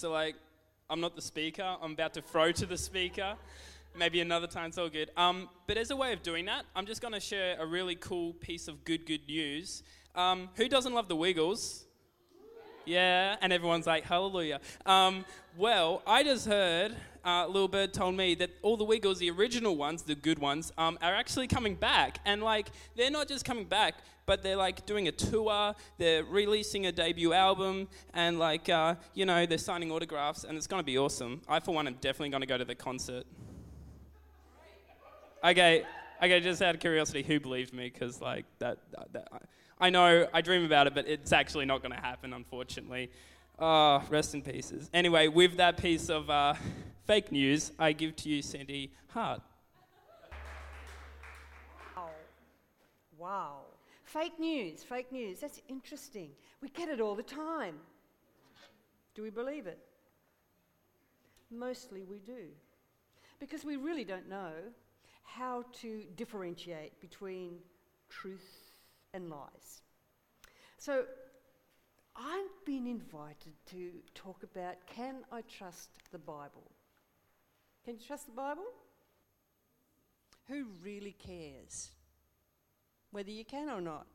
So, like, I'm not the speaker. I'm about to throw to the speaker. Maybe another time, it's all good. Um, but as a way of doing that, I'm just going to share a really cool piece of good, good news. Um, who doesn't love the Wiggles? Yeah, and everyone's like, hallelujah. Um, well, I just heard, uh, Little Bird told me that all the Wiggles, the original ones, the good ones, um, are actually coming back. And like, they're not just coming back, but they're like doing a tour, they're releasing a debut album, and like, uh, you know, they're signing autographs, and it's going to be awesome. I, for one, am definitely going to go to the concert. Okay, okay, just out of curiosity, who believed me? Because like that, that, that I know I dream about it, but it's actually not going to happen, unfortunately. Oh, rest in pieces. Anyway, with that piece of uh, fake news, I give to you Sandy Hart. Wow. Wow. Fake news, fake news. That's interesting. We get it all the time. Do we believe it? Mostly we do. Because we really don't know how to differentiate between truth and lies. So I've been invited to talk about can I trust the Bible? Can you trust the Bible? Who really cares? Whether you can or not.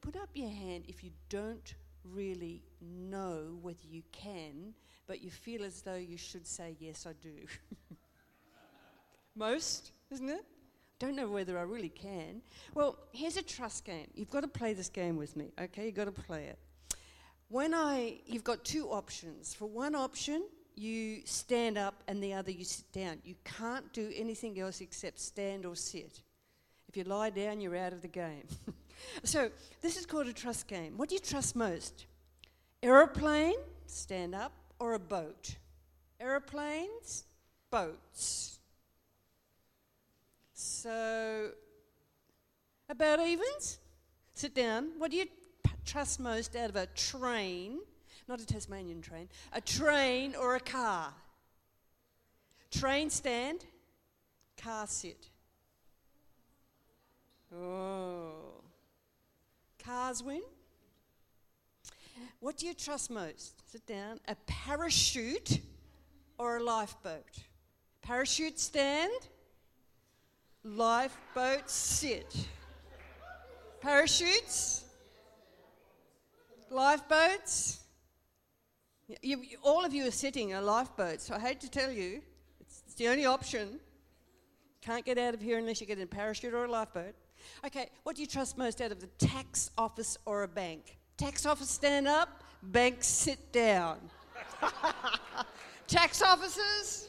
Put up your hand if you don't really know whether you can, but you feel as though you should say, Yes, I do. Most, isn't it? don't know whether I really can. Well, here's a trust game. You've got to play this game with me, okay? You've got to play it. When I, you've got two options. For one option, you stand up and the other you sit down. You can't do anything else except stand or sit. If you lie down, you're out of the game. so, this is called a trust game. What do you trust most? Aeroplane, stand up, or a boat? Aeroplanes, boats. So, about evens? Sit down. What do you p- trust most out of a train? Not a Tasmanian train, a train or a car? Train stand, car sit. Oh. Cars win. What do you trust most? Sit down. A parachute or a lifeboat? Parachute stand, Lifeboat sit. Parachutes? Lifeboats? You, you, all of you are sitting in a lifeboat, so I hate to tell you, it's, it's the only option. Can't get out of here unless you get in a parachute or a lifeboat. Okay, what do you trust most out of the tax office or a bank? Tax office stand up, banks sit down. tax offices?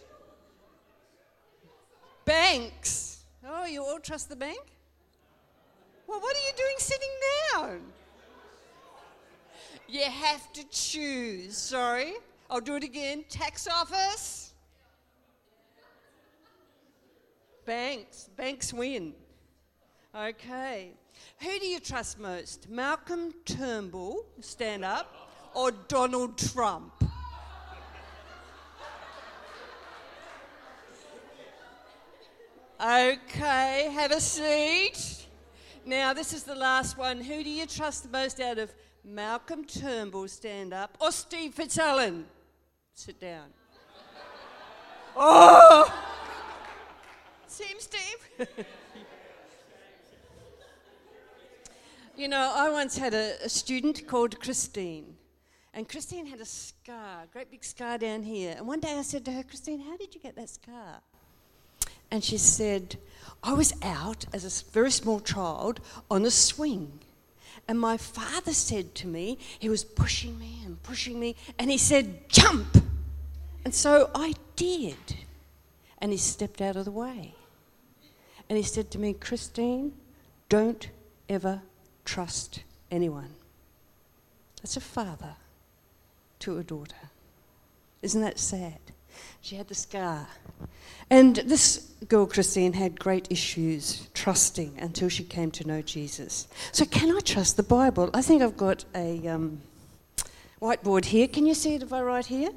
Banks. Oh, you all trust the bank? Well, what are you doing sitting down? You have to choose. Sorry. I'll do it again. Tax office. Banks. Banks win. Okay. Who do you trust most? Malcolm Turnbull, stand up, or Donald Trump? Okay, have a seat. Now, this is the last one. Who do you trust the most out of Malcolm Turnbull, stand up, or Steve Fitzallen? Sit down. oh! Him, Steve? you know, I once had a, a student called Christine. And Christine had a scar, a great big scar down here. And one day I said to her, Christine, how did you get that scar? and she said, I was out as a very small child on a swing. And my father said to me, he was pushing me and pushing me, and he said, Jump! And so I did. And he stepped out of the way. And he said to me, Christine, don't ever trust anyone. That's a father to a daughter. Isn't that sad? She had the scar. And this girl, Christine, had great issues trusting until she came to know Jesus. So, can I trust the Bible? I think I've got a um, whiteboard here. Can you see it if I write here?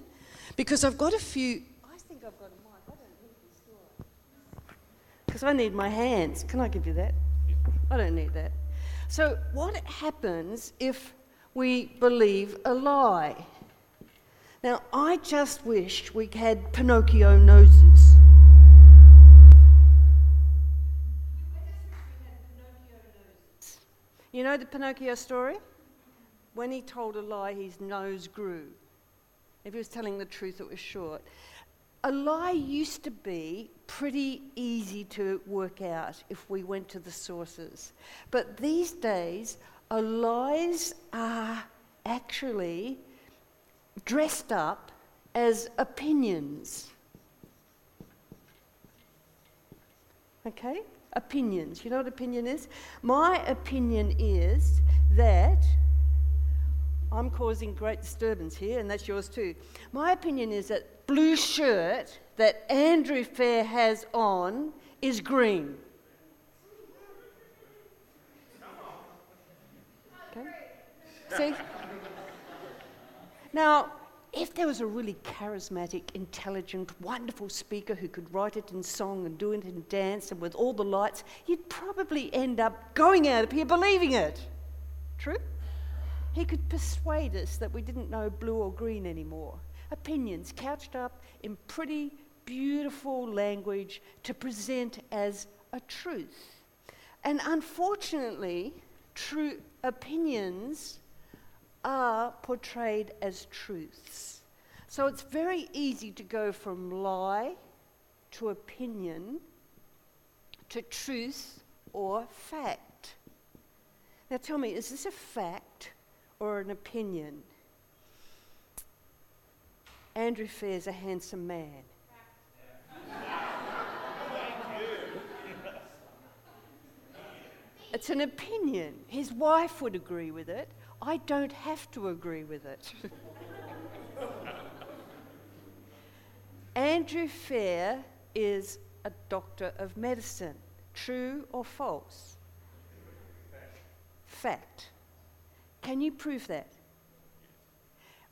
Because I've got a few. I think I've got a mic. I don't need this, Because I need my hands. Can I give you that? I don't need that. So, what happens if we believe a lie? Now, I just wish we had Pinocchio noses. You know the Pinocchio story? When he told a lie, his nose grew. If he was telling the truth, it was short. A lie used to be pretty easy to work out if we went to the sources. But these days, lies are actually dressed up as opinions. Okay? Opinions. You know what opinion is? My opinion is that I'm causing great disturbance here, and that's yours too. My opinion is that blue shirt that Andrew Fair has on is green. Okay? See? Now, if there was a really charismatic, intelligent, wonderful speaker who could write it in song and do it in dance and with all the lights, you'd probably end up going out of here believing it. True? He could persuade us that we didn't know blue or green anymore. Opinions couched up in pretty, beautiful language to present as a truth. And unfortunately, true opinions are portrayed as truths. So it's very easy to go from lie to opinion to truth or fact. Now tell me, is this a fact or an opinion? Andrew Fair's a handsome man. it's an opinion. His wife would agree with it. I don't have to agree with it. Andrew Fair is a doctor of medicine. True or false? Fact. Can you prove that?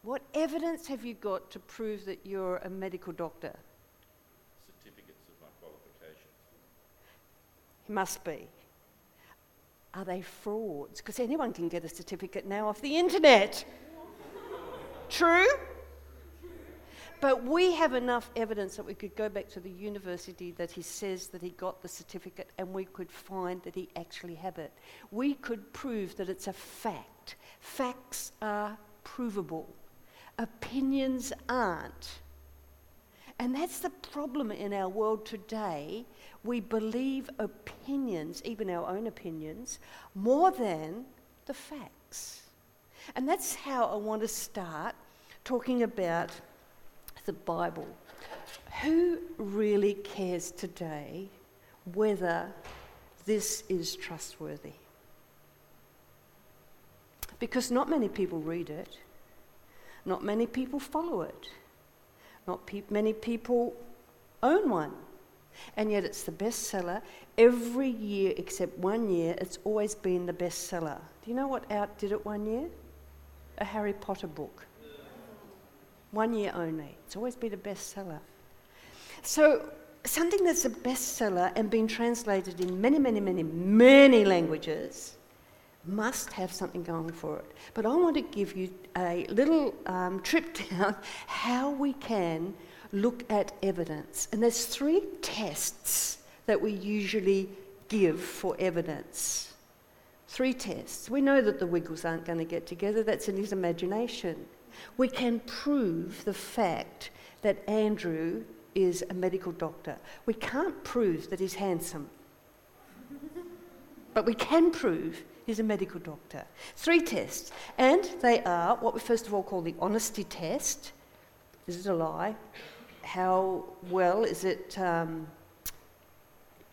What evidence have you got to prove that you're a medical doctor? Certificates of my qualifications. He must be. Are they frauds? Because anyone can get a certificate now off the internet. True? But we have enough evidence that we could go back to the university that he says that he got the certificate and we could find that he actually had it. We could prove that it's a fact. Facts are provable, opinions aren't. And that's the problem in our world today. We believe opinions, even our own opinions, more than the facts. And that's how I want to start talking about the Bible. Who really cares today whether this is trustworthy? Because not many people read it, not many people follow it. Not pe- many people own one. And yet it's the bestseller. Every year except one year, it's always been the bestseller. Do you know what outdid it one year? A Harry Potter book. One year only. It's always been a bestseller. So, something that's a bestseller and been translated in many, many, many, many languages must have something going for it. But I want to give you a little um, trip down how we can look at evidence. And there's three tests that we usually give for evidence. Three tests. We know that the Wiggles aren't going to get together, that's in his imagination. We can prove the fact that Andrew is a medical doctor. We can't prove that he's handsome. But we can prove He's a medical doctor. Three tests, and they are what we first of all call the honesty test. Is it a lie? How well is it? Um,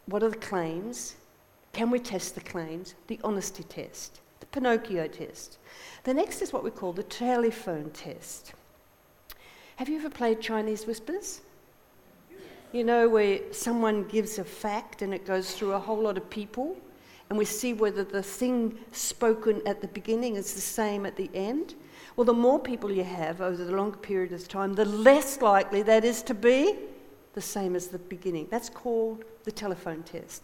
what are the claims? Can we test the claims? The honesty test, the Pinocchio test. The next is what we call the telephone test. Have you ever played Chinese whispers? You know, where someone gives a fact and it goes through a whole lot of people and we see whether the thing spoken at the beginning is the same at the end. Well, the more people you have over the longer period of time, the less likely that is to be the same as the beginning. That's called the telephone test.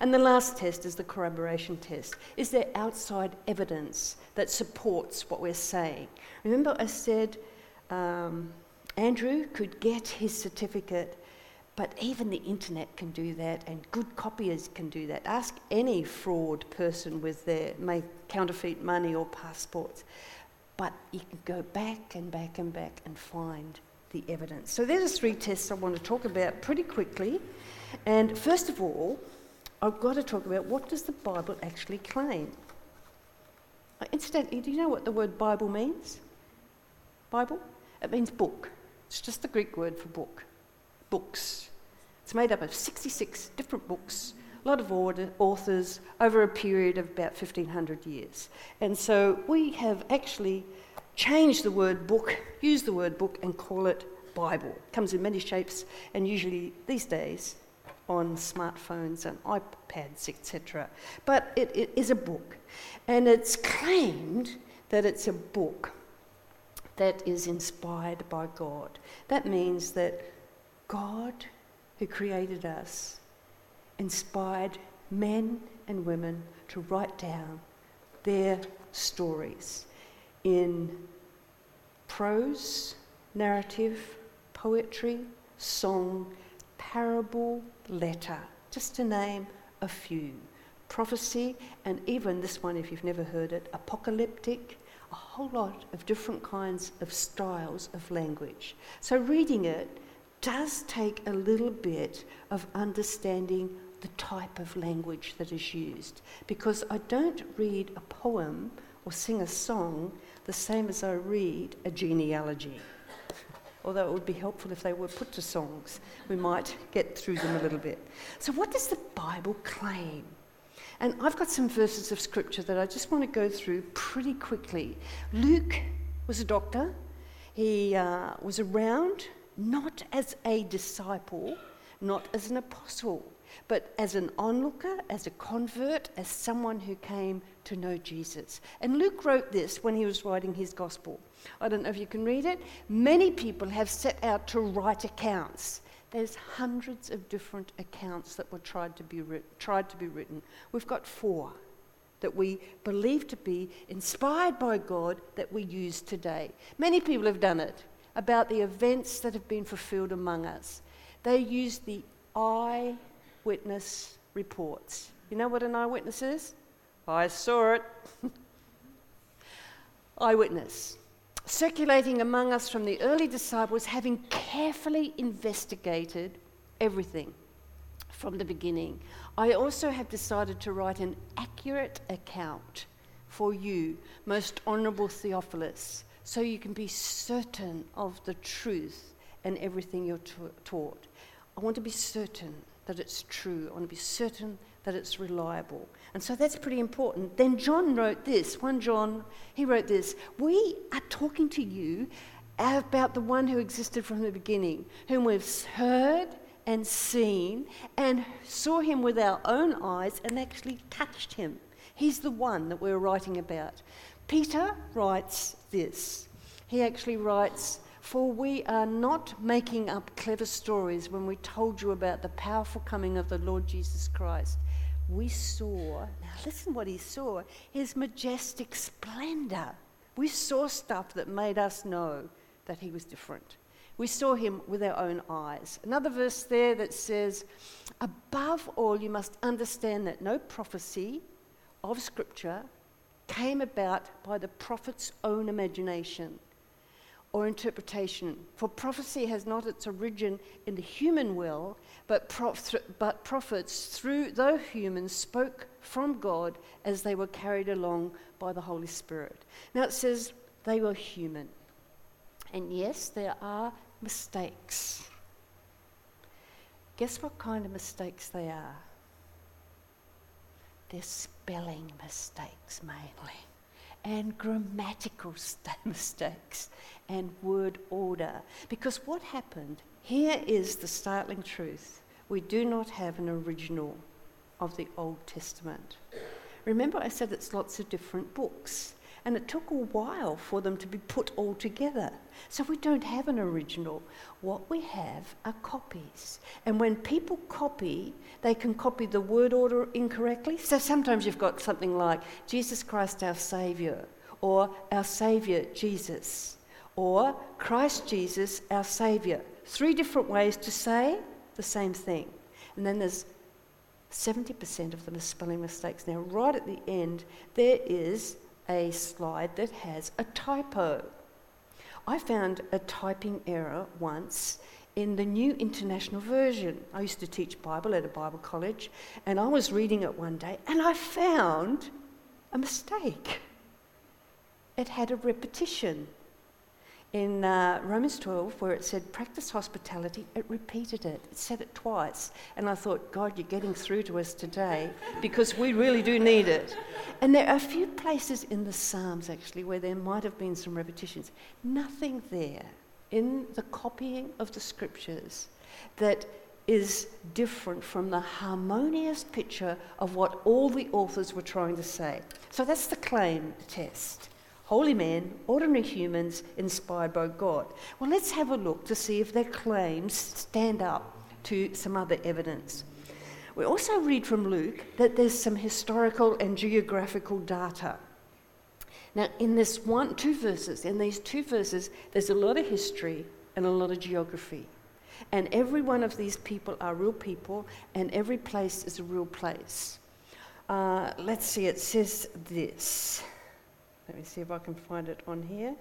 And the last test is the corroboration test. Is there outside evidence that supports what we're saying? Remember, I said um, Andrew could get his certificate, but even the internet can do that, and good copiers can do that. Ask any fraud person with their make counterfeit money or passports. But you can go back and back and back and find the evidence. So there's the three tests I want to talk about pretty quickly. And first of all, I've got to talk about what does the Bible actually claim? Incidentally, do you know what the word Bible means? Bible? It means book. It's just the Greek word for book. Books. It's made up of 66 different books, a lot of order, authors over a period of about 1500 years. And so we have actually changed the word book, used the word book, and call it Bible. It comes in many shapes, and usually these days on smartphones and iPads, etc. But it, it is a book, and it's claimed that it's a book that is inspired by God. That means that God, who created us, inspired men and women to write down their stories in prose, narrative, poetry, song, parable, letter, just to name a few. Prophecy, and even this one, if you've never heard it, apocalyptic, a whole lot of different kinds of styles of language. So, reading it does take a little bit of understanding the type of language that is used. Because I don't read a poem or sing a song the same as I read a genealogy. Although it would be helpful if they were put to songs, we might get through them a little bit. So, what does the Bible claim? And I've got some verses of scripture that I just want to go through pretty quickly. Luke was a doctor, he uh, was around not as a disciple, not as an apostle, but as an onlooker, as a convert, as someone who came to know Jesus. And Luke wrote this when he was writing his gospel. I don't know if you can read it. Many people have set out to write accounts. There's hundreds of different accounts that were tried to be, writ- tried to be written. We've got four that we believe to be inspired by God that we use today. Many people have done it about the events that have been fulfilled among us. They use the eyewitness reports. You know what an eyewitness is? I saw it. eyewitness. Circulating among us from the early disciples, having carefully investigated everything from the beginning. I also have decided to write an accurate account for you, most honourable Theophilus, so you can be certain of the truth and everything you're ta- taught. I want to be certain that it's true. I want to be certain that it's reliable. And so that's pretty important. Then John wrote this 1 John, he wrote this We are talking to you about the one who existed from the beginning, whom we've heard and seen and saw him with our own eyes and actually touched him. He's the one that we're writing about. Peter writes this. He actually writes, For we are not making up clever stories when we told you about the powerful coming of the Lord Jesus Christ. We saw, now listen what he saw, his majestic splendor. We saw stuff that made us know that he was different. We saw him with our own eyes. Another verse there that says, Above all, you must understand that no prophecy of Scripture came about by the prophet's own imagination or interpretation. For prophecy has not its origin in the human will, but, prof- but prophets, through though humans, spoke from God as they were carried along by the Holy Spirit. Now it says they were human. And yes, there are mistakes. Guess what kind of mistakes they are? They're spelling mistakes mainly, and grammatical st- mistakes, and word order. Because what happened, here is the startling truth we do not have an original of the Old Testament. Remember, I said it's lots of different books, and it took a while for them to be put all together. So we don't have an original. What we have are copies. And when people copy, they can copy the word order incorrectly. So sometimes you've got something like Jesus Christ our Saviour, or our Saviour Jesus, or Christ Jesus, our Saviour. Three different ways to say the same thing. And then there's 70% of them are spelling mistakes. Now, right at the end, there is a slide that has a typo. I found a typing error once in the New International Version. I used to teach Bible at a Bible college, and I was reading it one day, and I found a mistake. It had a repetition in uh, Romans 12, where it said, practice hospitality, it repeated it. It said it twice. And I thought, God, you're getting through to us today because we really do need it. And there are a few places in the Psalms, actually, where there might have been some repetitions. Nothing there in the copying of the scriptures that is different from the harmonious picture of what all the authors were trying to say. So that's the claim test holy men, ordinary humans inspired by God. Well, let's have a look to see if their claims stand up to some other evidence. We also read from Luke that there's some historical and geographical data. Now, in this one, two verses, in these two verses, there's a lot of history and a lot of geography. And every one of these people are real people, and every place is a real place. Uh, let's see, it says this. Let me see if I can find it on here.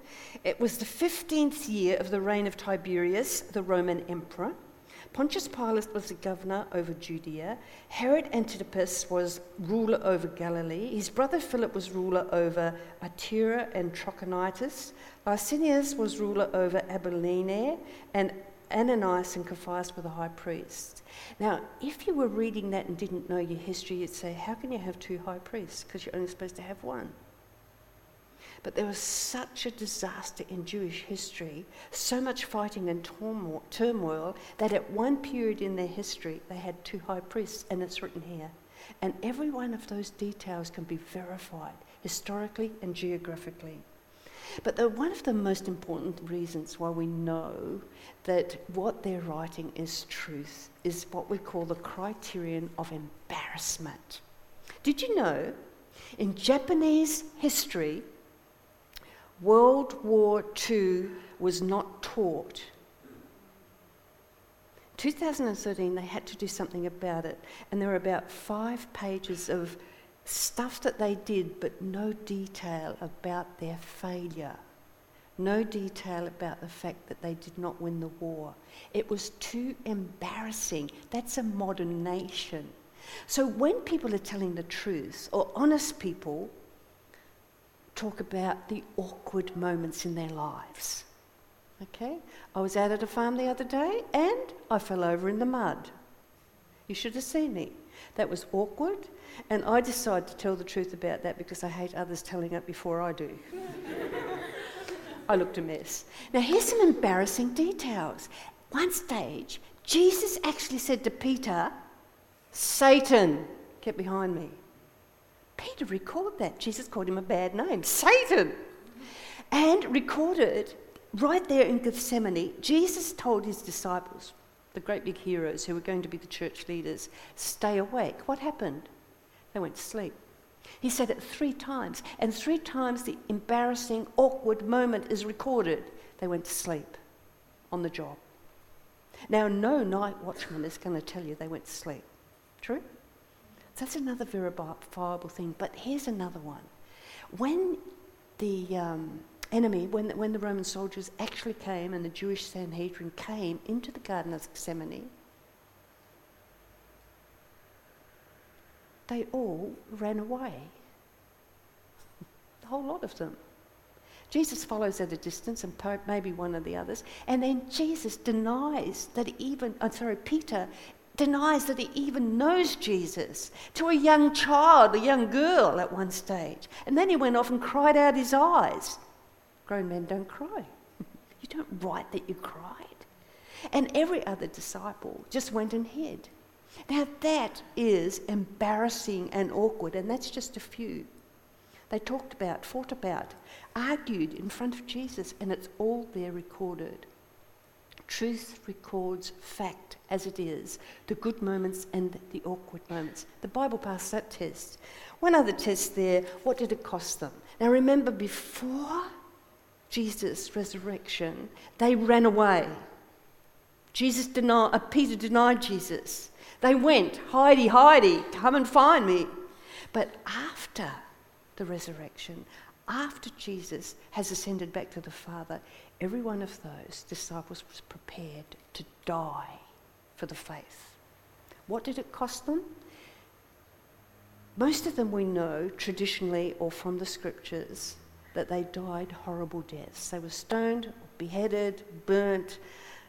It was the 15th year of the reign of Tiberius, the Roman emperor. Pontius Pilate was the governor over Judea. Herod Antipas was ruler over Galilee. His brother Philip was ruler over Iturea and Trachonitis. Lysanias was ruler over Abilene. And Ananias and Caiaphas were the high priests. Now, if you were reading that and didn't know your history, you'd say, How can you have two high priests? Because you're only supposed to have one. But there was such a disaster in Jewish history, so much fighting and turmoil, that at one period in their history they had two high priests, and it's written here. And every one of those details can be verified historically and geographically. But the, one of the most important reasons why we know that what they're writing is truth is what we call the criterion of embarrassment. Did you know in Japanese history, World War II was not taught. 2013, they had to do something about it, and there were about five pages of stuff that they did, but no detail about their failure. No detail about the fact that they did not win the war. It was too embarrassing. That's a modern nation. So when people are telling the truth, or honest people, talk about the awkward moments in their lives. Okay? I was out at a farm the other day and I fell over in the mud. You should have seen me. That was awkward, and I decided to tell the truth about that because I hate others telling it before I do. I looked a mess. Now, here's some embarrassing details. One stage, Jesus actually said to Peter, Satan, get behind me. Peter recorded that. Jesus called him a bad name, Satan. And recorded right there in Gethsemane, Jesus told his disciples, the great big heroes who were going to be the church leaders, stay awake. What happened? They went to sleep. He said it three times, and three times the embarrassing, awkward moment is recorded. They went to sleep on the job. Now, no night watchman is going to tell you they went to sleep. True? That's another verifiable thing. But here's another one. When the um, enemy, when the, when the Roman soldiers actually came and the Jewish Sanhedrin came into the Garden of Gethsemane, they all ran away. A whole lot of them. Jesus follows at a distance, and maybe one of the others, and then Jesus denies that even, I'm sorry, Peter denies that he even knows Jesus to a young child, a young girl at one stage. And then he went off and cried out his eyes. Grown men don't cry. you don't write that you cried. And every other disciple just went and hid. Now that is embarrassing and awkward, and that's just a few. They talked about, fought about, argued in front of Jesus, and it's all there recorded. Truth records fact as it is, the good moments and the awkward moments. The Bible passed that test. One other test there what did it cost them? Now remember, before Jesus' resurrection, they ran away. Jesus denied, uh, Peter denied Jesus. They went, Heidi, Heidi, come and find me. But after the resurrection, after Jesus has ascended back to the Father, every one of those disciples was prepared to die for the faith. What did it cost them? Most of them we know traditionally or from the scriptures that they died horrible deaths. They were stoned, beheaded, burnt,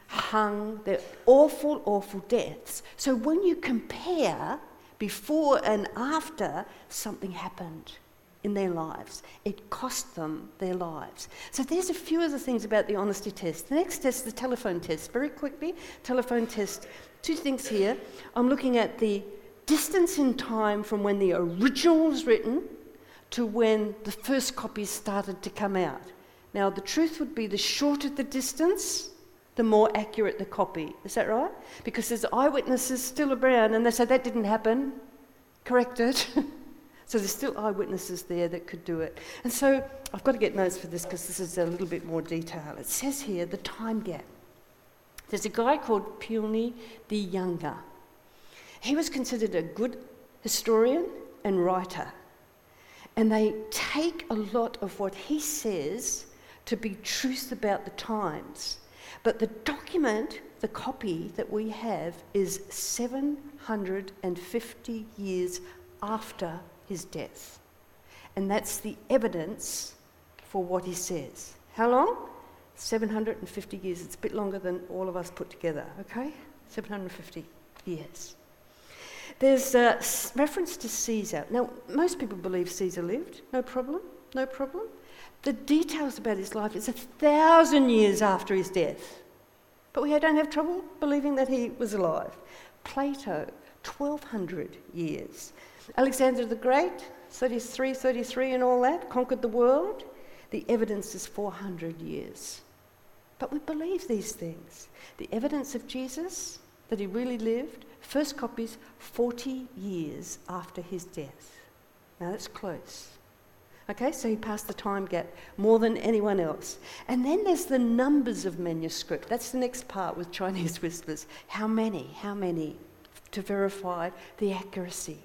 hung. They're awful, awful deaths. So when you compare before and after, something happened in their lives. It cost them their lives. So there's a few of the things about the honesty test. The next test the telephone test. Very quickly, telephone test. Two things here. I'm looking at the distance in time from when the original was written to when the first copies started to come out. Now, the truth would be the shorter the distance, the more accurate the copy. Is that right? Because there's eyewitnesses still around and they say that didn't happen. Correct it. so there's still eyewitnesses there that could do it. And so I've got to get notes for this because this is a little bit more detail. It says here the time gap. There's a guy called Pliny the Younger. He was considered a good historian and writer. And they take a lot of what he says to be truth about the times. But the document, the copy that we have, is 750 years after his death. And that's the evidence for what he says. How long? 750 years. It's a bit longer than all of us put together, okay? 750 years. There's a reference to Caesar. Now, most people believe Caesar lived, no problem, no problem. The details about his life is a thousand years after his death. But we don't have trouble believing that he was alive. Plato, 1200 years. Alexander the Great, 33, 33 and all that, conquered the world. The evidence is 400 years. But we believe these things. The evidence of Jesus, that he really lived, first copies 40 years after his death. Now that's close. Okay, so he passed the time gap more than anyone else. And then there's the numbers of manuscript. That's the next part with Chinese whispers. How many? How many? To verify the accuracy.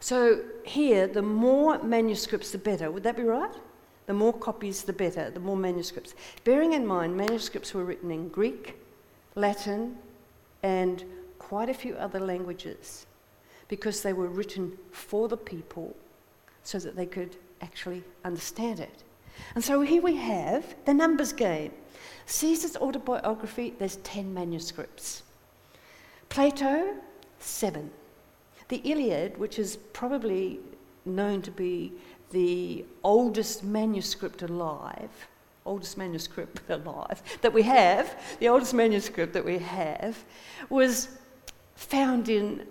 So here, the more manuscripts, the better. Would that be right? The more copies, the better, the more manuscripts. Bearing in mind, manuscripts were written in Greek, Latin, and quite a few other languages because they were written for the people so that they could actually understand it. And so here we have the numbers game. Caesar's autobiography, there's 10 manuscripts. Plato, seven. The Iliad, which is probably known to be the oldest manuscript alive, oldest manuscript alive that we have, the oldest manuscript that we have, was found in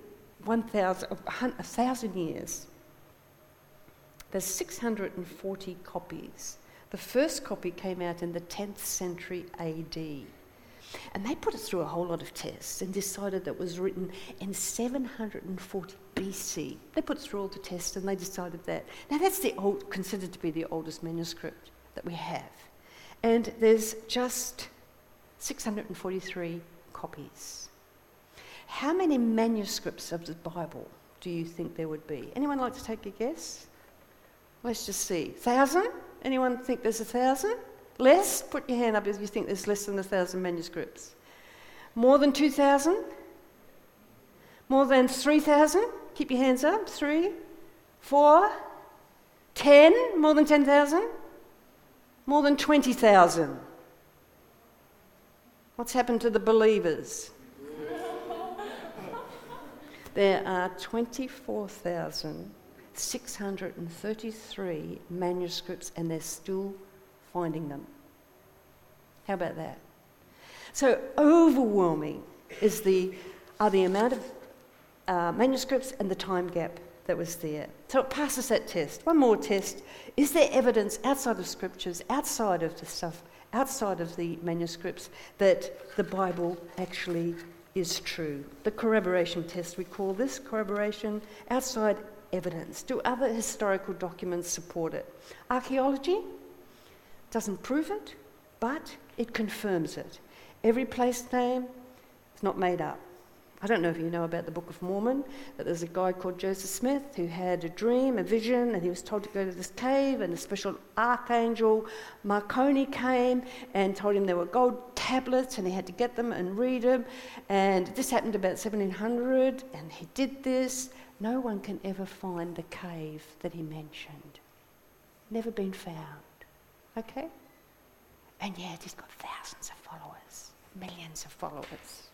1,000, 1,000 years there's 640 copies. The first copy came out in the 10th century AD. And they put it through a whole lot of tests and decided that it was written in 740 BC. They put it through all the tests and they decided that. Now, that's the old, considered to be the oldest manuscript that we have. And there's just 643 copies. How many manuscripts of the Bible do you think there would be? Anyone like to take a guess? Let's just see. Thousand? Anyone think there's a thousand? Less? Put your hand up if you think there's less than a thousand manuscripts. More than 2,000? More than 3,000? Keep your hands up. Three? Four? Ten? More than 10,000? More than 20,000? What's happened to the believers? there are 24,000 633 manuscripts and they're still finding them. How about that? So overwhelming is the, are the amount of uh, manuscripts and the time gap that was there. So it passes that test. One more test. Is there evidence outside of scriptures, outside of the stuff, outside of the manuscripts, that the Bible actually is true? The corroboration test, we call this corroboration outside evidence? Do other historical documents support it? Archaeology? Doesn't prove it, but it confirms it. Every place name is not made up. I don't know if you know about the Book of Mormon, but there's a guy called Joseph Smith who had a dream, a vision, and he was told to go to this cave, and a special archangel, Moroni, came and told him there were gold tablets, and he had to get them and read them. And this happened about 1700, and he did this. No one can ever find the cave that he mentioned. Never been found. Okay? And yet he's got thousands of followers, millions of followers.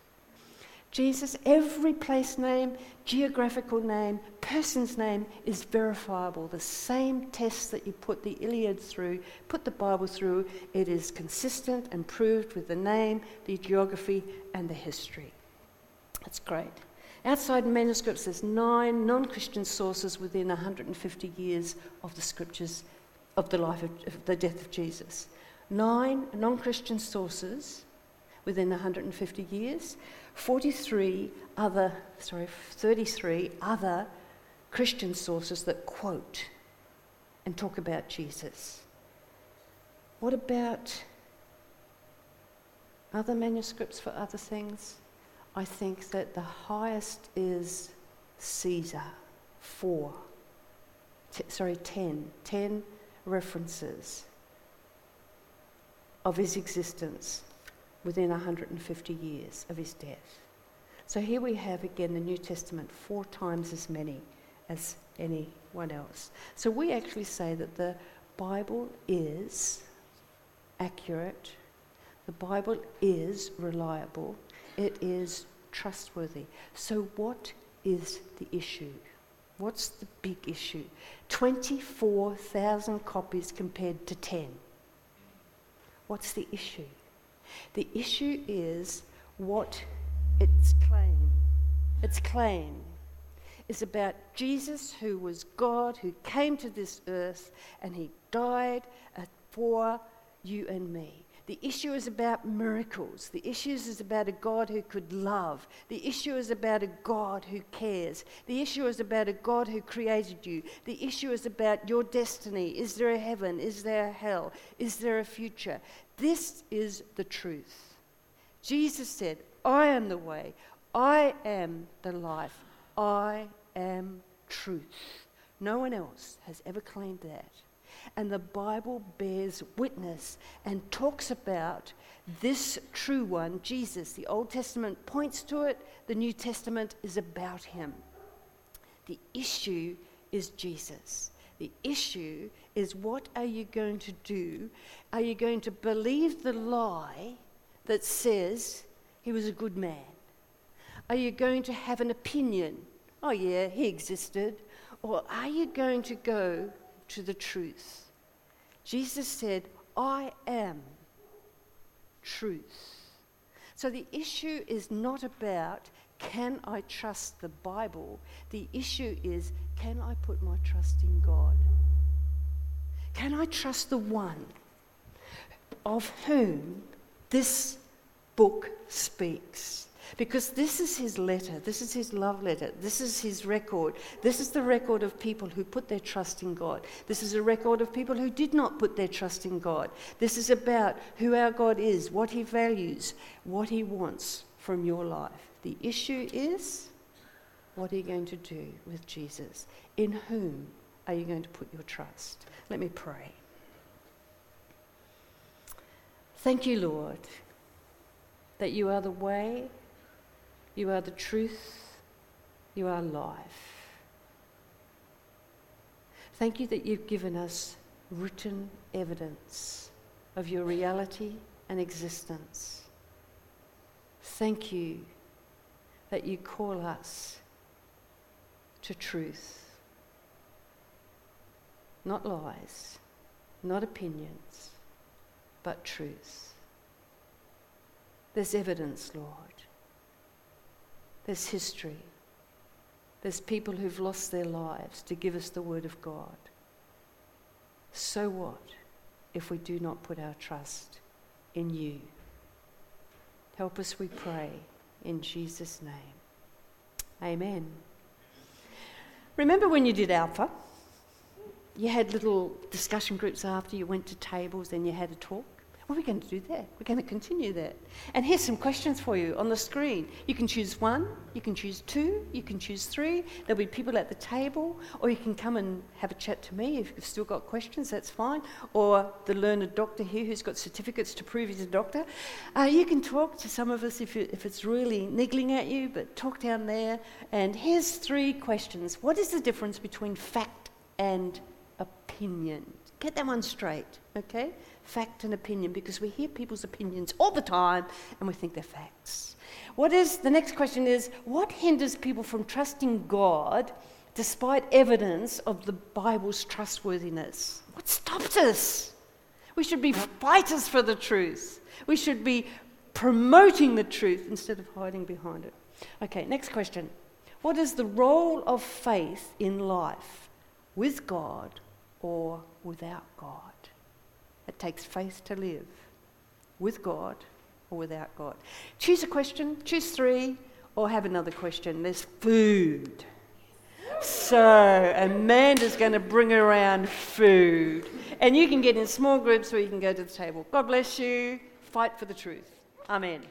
Jesus, every place name, geographical name, person's name is verifiable. The same test that you put the Iliad through, put the Bible through, it is consistent and proved with the name, the geography, and the history. That's great. Outside manuscripts, there's nine non Christian sources within 150 years of the scriptures of the life of, of the death of Jesus. Nine non Christian sources within 150 years. 43 other, sorry, 33 other Christian sources that quote and talk about Jesus. What about other manuscripts for other things? I think that the highest is Caesar, four. T- sorry, ten. Ten references of his existence within 150 years of his death. So here we have again the New Testament, four times as many as anyone else. So we actually say that the Bible is accurate, the Bible is reliable, it is trustworthy. So, what is the issue? What's the big issue? 24,000 copies compared to 10. What's the issue? The issue is what its claim, its claim is about Jesus, who was God, who came to this earth, and he died uh, for you and me. The issue is about miracles. The issue is about a God who could love. The issue is about a God who cares. The issue is about a God who created you. The issue is about your destiny. Is there a heaven? Is there a hell? Is there a future? This is the truth. Jesus said, I am the way, I am the life, I am truth. No one else has ever claimed that. And the Bible bears witness and talks about this true one, Jesus. The Old Testament points to it, the New Testament is about him. The issue is Jesus. The issue is what are you going to do? Are you going to believe the lie that says he was a good man? Are you going to have an opinion? Oh, yeah, he existed. Or are you going to go to the truth? Jesus said, I am truth. So the issue is not about can I trust the Bible? The issue is can I put my trust in God? Can I trust the one of whom this book speaks? Because this is his letter, this is his love letter, this is his record. This is the record of people who put their trust in God. This is a record of people who did not put their trust in God. This is about who our God is, what he values, what he wants from your life. The issue is what are you going to do with Jesus? In whom are you going to put your trust? Let me pray. Thank you, Lord, that you are the way, you are the truth, you are life. Thank you that you've given us written evidence of your reality and existence. Thank you that you call us to truth not lies, not opinions, but truth. There's evidence, Lord. There's history. There's people who've lost their lives to give us the Word of God. So what if we do not put our trust in you? Help us, we pray, in Jesus' name. Amen. Remember when you did Alpha? you had little discussion groups after you went to tables and you had a talk. Well, we're going to do that. We're going to continue that. And here's some questions for you on the screen. You can choose one, you can choose two, you can choose three. There'll be people at the table, or you can come and have a chat to me if you've still got questions, that's fine. Or the learned doctor here who's got certificates to prove he's a doctor. Uh, you can talk to some of us if, you, if it's really niggling at you, but talk down there. And here's three questions What is the difference between fact and opinion? Get that one straight, okay? fact and opinion because we hear people's opinions all the time and we think they're facts. What is the next question is what hinders people from trusting God despite evidence of the Bible's trustworthiness? What stops us? We should be fighters for the truth. We should be promoting the truth instead of hiding behind it. Okay, next question. What is the role of faith in life with God or without God? It takes faith to live with God or without God. Choose a question, choose three, or have another question. There's food. So, Amanda's going to bring around food. And you can get in small groups or you can go to the table. God bless you. Fight for the truth. Amen.